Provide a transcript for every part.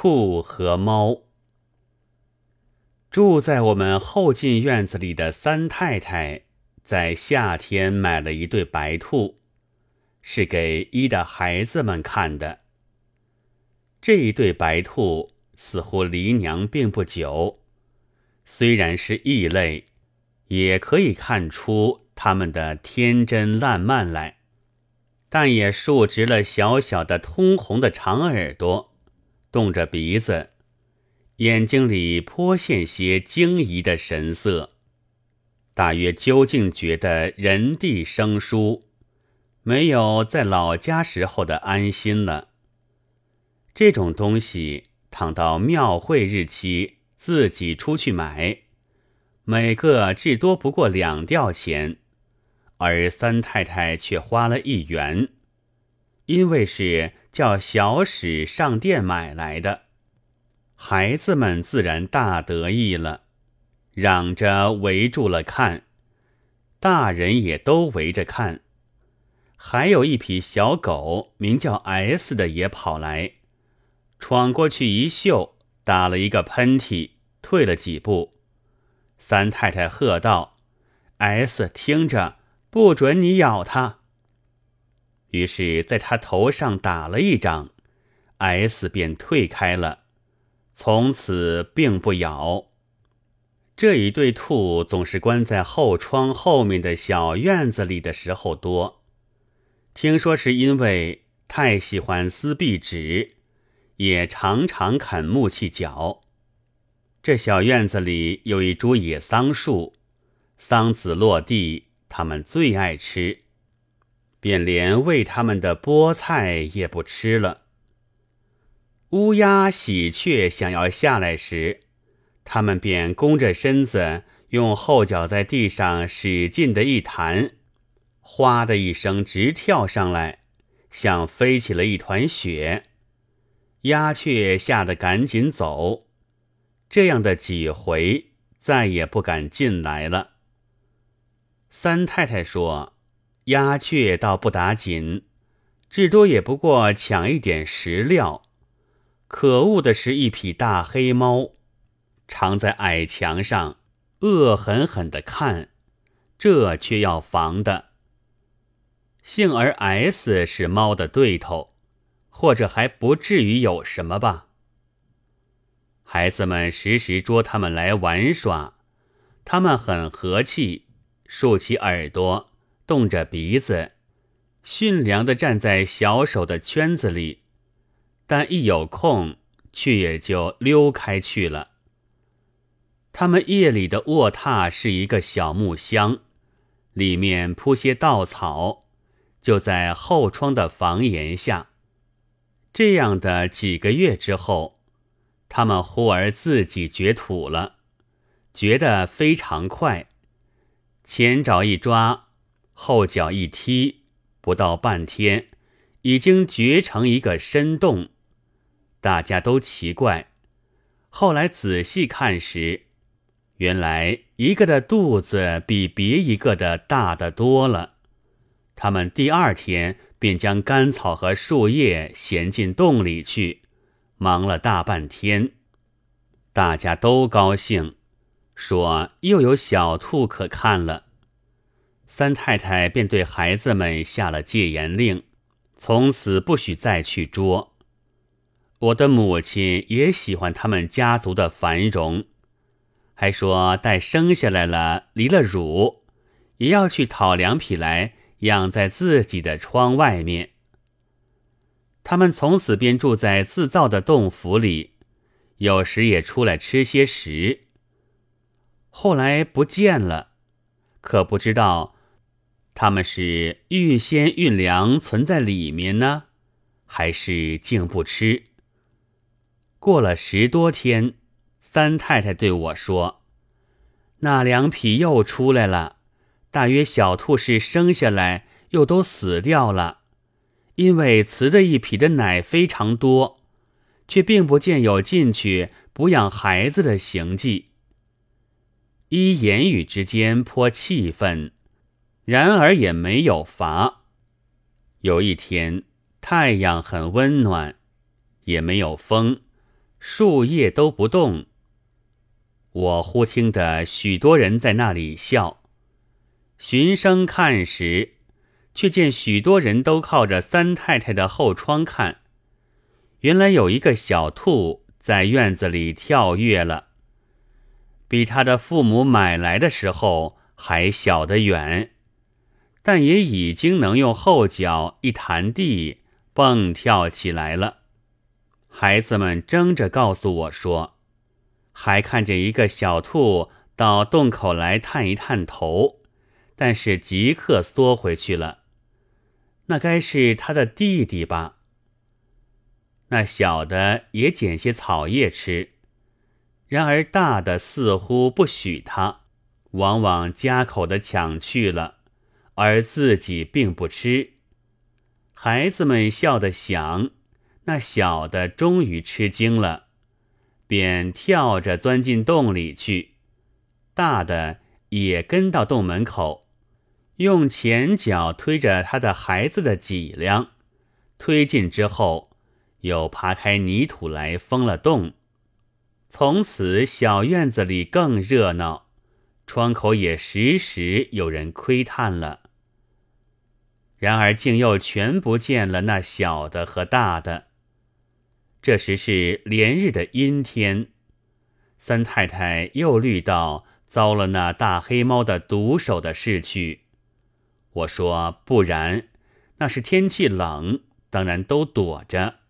兔和猫。住在我们后进院子里的三太太，在夏天买了一对白兔，是给一的孩子们看的。这一对白兔似乎离娘并不久，虽然是异类，也可以看出他们的天真烂漫来。但也竖直了小小的通红的长耳朵，动着鼻子，眼睛里颇现些惊疑的神色。大约究竟觉得人地生疏，没有在老家时候的安心了。这种东西，倘到庙会日期自己出去买，每个至多不过两吊钱。而三太太却花了一元，因为是叫小史上店买来的。孩子们自然大得意了，嚷着围住了看，大人也都围着看。还有一匹小狗，名叫 S 的也跑来，闯过去一嗅，打了一个喷嚏，退了几步。三太太喝道：“S，听着。”不准你咬它。于是，在他头上打了一掌，S 便退开了，从此并不咬。这一对兔总是关在后窗后面的小院子里的时候多，听说是因为太喜欢撕壁纸，也常常啃木器角。这小院子里有一株野桑树，桑子落地。他们最爱吃，便连喂他们的菠菜也不吃了。乌鸦、喜鹊想要下来时，他们便弓着身子，用后脚在地上使劲的一弹，哗的一声直跳上来，像飞起了一团雪。鸦雀吓得赶紧走，这样的几回，再也不敢进来了。三太太说：“鸦雀倒不打紧，至多也不过抢一点食料。可恶的是一匹大黑猫，常在矮墙上恶狠狠的看，这却要防的。幸而 S 是猫的对头，或者还不至于有什么吧。孩子们时时捉他们来玩耍，他们很和气。”竖起耳朵，动着鼻子，驯良的站在小手的圈子里，但一有空，却也就溜开去了。他们夜里的卧榻是一个小木箱，里面铺些稻草，就在后窗的房檐下。这样的几个月之后，他们忽而自己掘土了，掘得非常快。前爪一抓，后脚一踢，不到半天，已经掘成一个深洞。大家都奇怪，后来仔细看时，原来一个的肚子比别一个的大得多了。他们第二天便将干草和树叶衔进洞里去，忙了大半天，大家都高兴。说又有小兔可看了，三太太便对孩子们下了戒严令，从此不许再去捉。我的母亲也喜欢他们家族的繁荣，还说待生下来了，离了乳，也要去讨两匹来养在自己的窗外面。他们从此便住在自造的洞府里，有时也出来吃些食。后来不见了，可不知道他们是预先运粮存在里面呢，还是竟不吃。过了十多天，三太太对我说：“那两匹又出来了，大约小兔是生下来又都死掉了，因为雌的一匹的奶非常多，却并不见有进去补养孩子的行迹。”依言语之间颇气愤，然而也没有罚。有一天，太阳很温暖，也没有风，树叶都不动。我忽听得许多人在那里笑，循声看时，却见许多人都靠着三太太的后窗看。原来有一个小兔在院子里跳跃了，比他的父母买来的时候还小得远，但也已经能用后脚一弹地蹦跳起来了。孩子们争着告诉我说。还看见一个小兔到洞口来探一探头，但是即刻缩回去了。那该是他的弟弟吧？那小的也捡些草叶吃，然而大的似乎不许他，往往家口的抢去了，而自己并不吃。孩子们笑得响，那小的终于吃惊了。便跳着钻进洞里去，大的也跟到洞门口，用前脚推着他的孩子的脊梁，推进之后，又爬开泥土来封了洞。从此小院子里更热闹，窗口也时时有人窥探了。然而竟又全不见了那小的和大的。这时是连日的阴天，三太太又虑到遭了那大黑猫的毒手的事去。我说不然，那是天气冷，当然都躲着。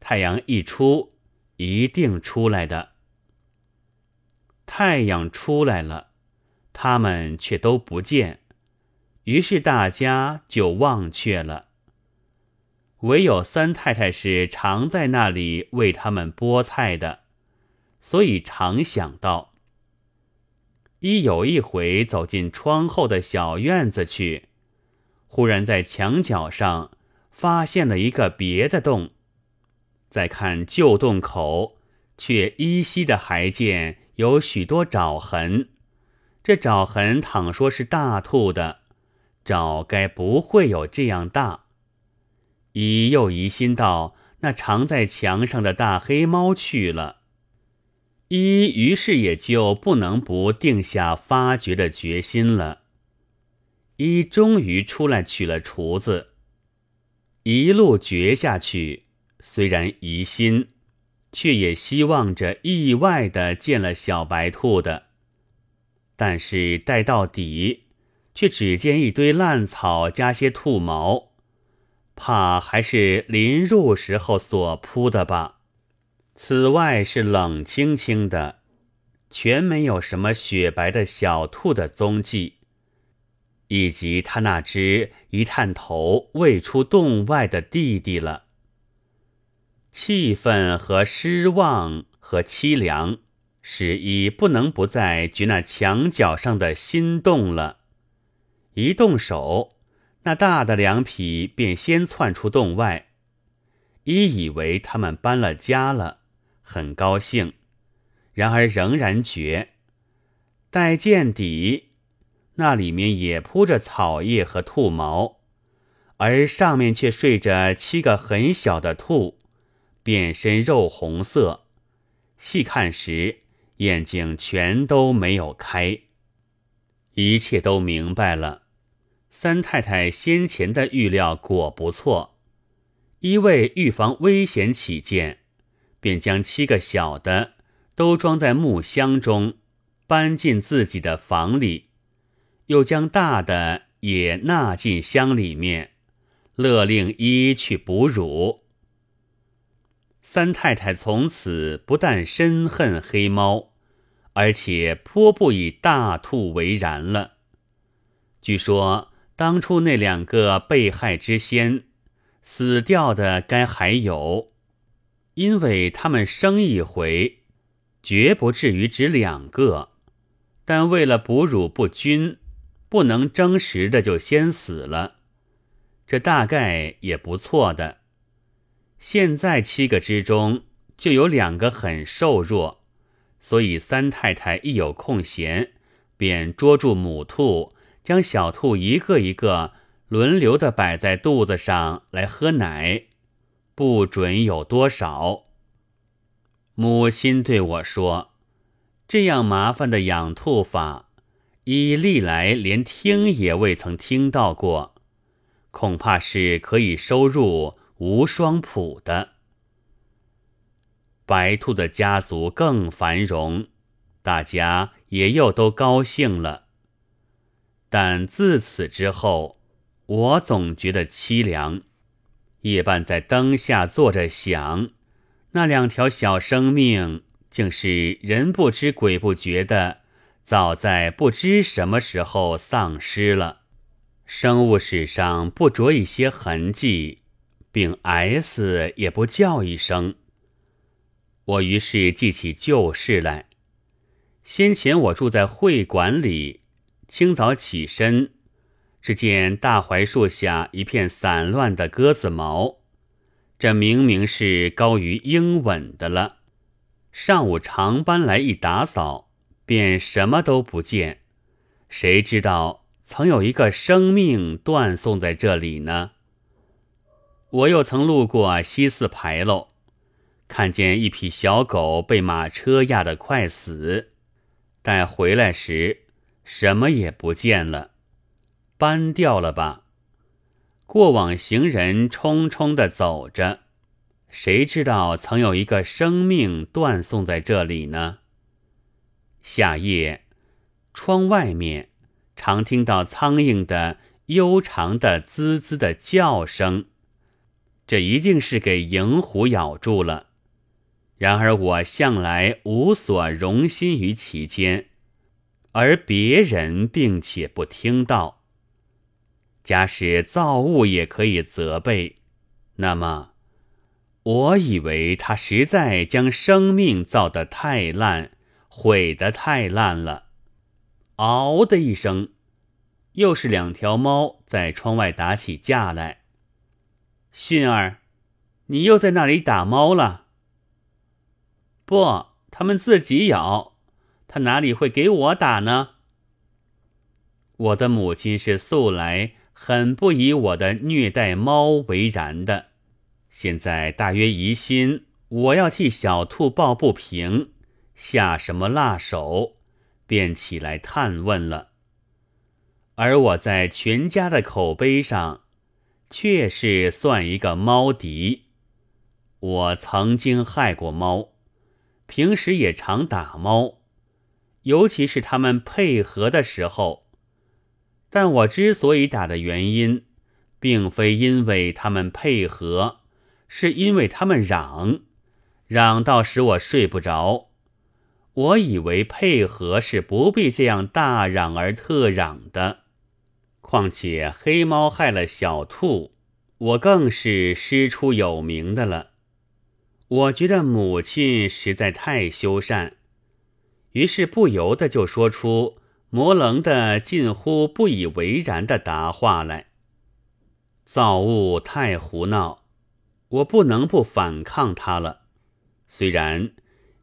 太阳一出，一定出来的。太阳出来了，他们却都不见，于是大家就忘却了。唯有三太太是常在那里为他们剥菜的，所以常想到：一有一回走进窗后的小院子去，忽然在墙角上发现了一个别的洞，再看旧洞口，却依稀的还见有许多爪痕。这爪痕倘说是大兔的，爪该不会有这样大。疑又疑心道：“那藏在墙上的大黑猫去了。”一于是也就不能不定下发掘的决心了。一终于出来取了厨子，一路掘下去，虽然疑心，却也希望着意外的见了小白兔的。但是待到底，却只见一堆烂草加些兔毛。怕还是临入时候所铺的吧。此外是冷清清的，全没有什么雪白的小兔的踪迹，以及他那只一探头未出洞外的弟弟了。气愤和失望和凄凉，使一不能不在掘那墙角上的心动了。一动手。那大的两匹便先窜出洞外，一以为他们搬了家了，很高兴。然而仍然觉，待见底，那里面也铺着草叶和兔毛，而上面却睡着七个很小的兔，遍身肉红色。细看时，眼睛全都没有开，一切都明白了。三太太先前的预料果不错，一为预防危险起见，便将七个小的都装在木箱中，搬进自己的房里，又将大的也纳进箱里面，勒令一去哺乳。三太太从此不但深恨黑猫，而且颇不以大兔为然了。据说。当初那两个被害之仙，死掉的该还有，因为他们生一回，绝不至于只两个，但为了哺乳不均，不能争食的就先死了，这大概也不错的。现在七个之中就有两个很瘦弱，所以三太太一有空闲，便捉住母兔。将小兔一个一个轮流的摆在肚子上来喝奶，不准有多少。母亲对我说：“这样麻烦的养兔法，依历来连听也未曾听到过，恐怕是可以收入无双谱的。”白兔的家族更繁荣，大家也又都高兴了。但自此之后，我总觉得凄凉。夜半在灯下坐着想，那两条小生命竟是人不知鬼不觉的，早在不知什么时候丧失了。生物史上不着一些痕迹，并 S 也不叫一声。我于是记起旧事来。先前我住在会馆里，清早起身，只见大槐树下一片散乱的鸽子毛，这明明是高于英吻的了。上午常搬来一打扫，便什么都不见。谁知道曾有一个生命断送在这里呢？我又曾路过西四牌楼。看见一匹小狗被马车压得快死，待回来时什么也不见了，搬掉了吧？过往行人匆匆的走着，谁知道曾有一个生命断送在这里呢？夏夜，窗外面常听到苍蝇的悠长的滋滋的叫声，这一定是给蝇虎咬住了。然而我向来无所容心于其间，而别人并且不听到。假使造物也可以责备，那么我以为他实在将生命造得太烂，毁得太烂了。嗷的一声，又是两条猫在窗外打起架来。迅儿，你又在那里打猫了？不，他们自己咬，他哪里会给我打呢？我的母亲是素来很不以我的虐待猫为然的，现在大约疑心我要替小兔抱不平，下什么辣手，便起来探问了。而我在全家的口碑上，却是算一个猫敌。我曾经害过猫。平时也常打猫，尤其是他们配合的时候。但我之所以打的原因，并非因为他们配合，是因为他们嚷，嚷到使我睡不着。我以为配合是不必这样大嚷而特嚷的。况且黑猫害了小兔，我更是师出有名的了。我觉得母亲实在太修善，于是不由得就说出魔棱的、近乎不以为然的答话来。造物太胡闹，我不能不反抗他了。虽然，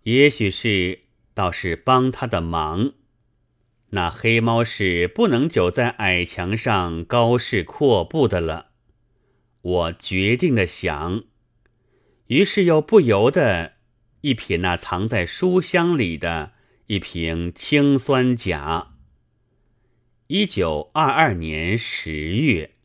也许是倒是帮他的忙。那黑猫是不能久在矮墙上高势阔步的了。我决定的想。于是又不由得一瞥那藏在书箱里的一瓶氢酸钾。一九二二年十月。